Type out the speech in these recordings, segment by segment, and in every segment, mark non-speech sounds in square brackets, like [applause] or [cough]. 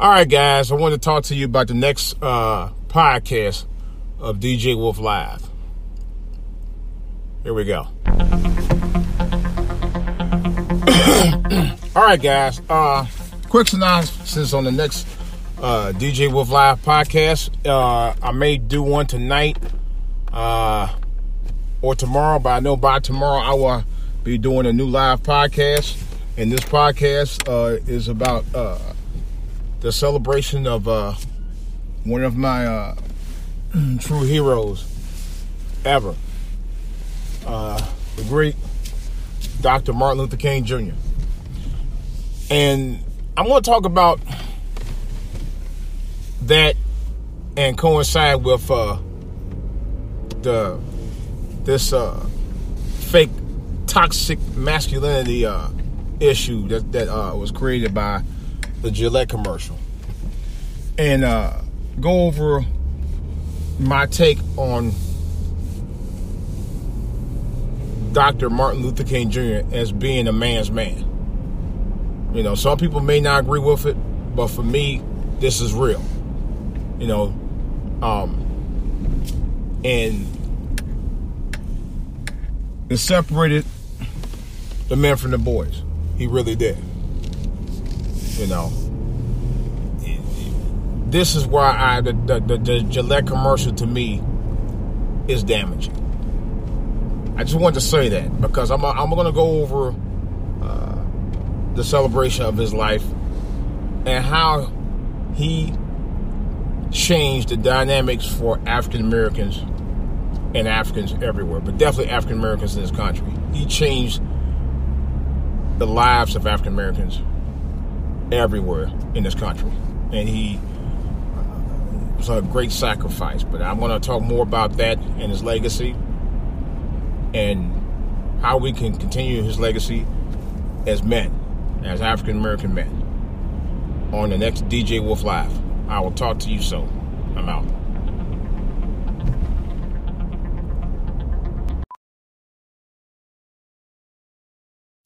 All right, guys, I want to talk to you about the next uh, podcast of DJ Wolf Live. Here we go. [coughs] All right, guys. Uh, quick synopsis on the next uh, DJ Wolf Live podcast. Uh, I may do one tonight uh, or tomorrow, but I know by tomorrow I will be doing a new live podcast. And this podcast uh, is about uh, the celebration of uh, one of my uh, [clears throat] true heroes ever, uh, the great Dr. Martin Luther King Jr. And I'm going to talk about that and coincide with uh, the this uh, fake toxic masculinity uh, issue that that was created by the Gillette commercial, and uh, go over my take on Dr. Martin Luther King Jr. as being a man's man. You know, some people may not agree with it, but for me, this is real. You know, um, and it separated the men from the boys. He really did. You know, this is why I the, the, the, the Gillette commercial to me is damaging. I just wanted to say that because I'm I'm going to go over uh, the celebration of his life and how he changed the dynamics for African Americans and Africans everywhere, but definitely African Americans in this country. He changed the lives of African Americans everywhere in this country, and he was a great sacrifice. But I'm going to talk more about that and his legacy, and how we can continue his legacy as men, as African American men, on the next DJ Wolf Live. I will talk to you soon. I'm out.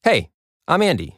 Hey, I'm Andy.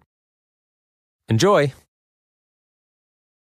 Enjoy!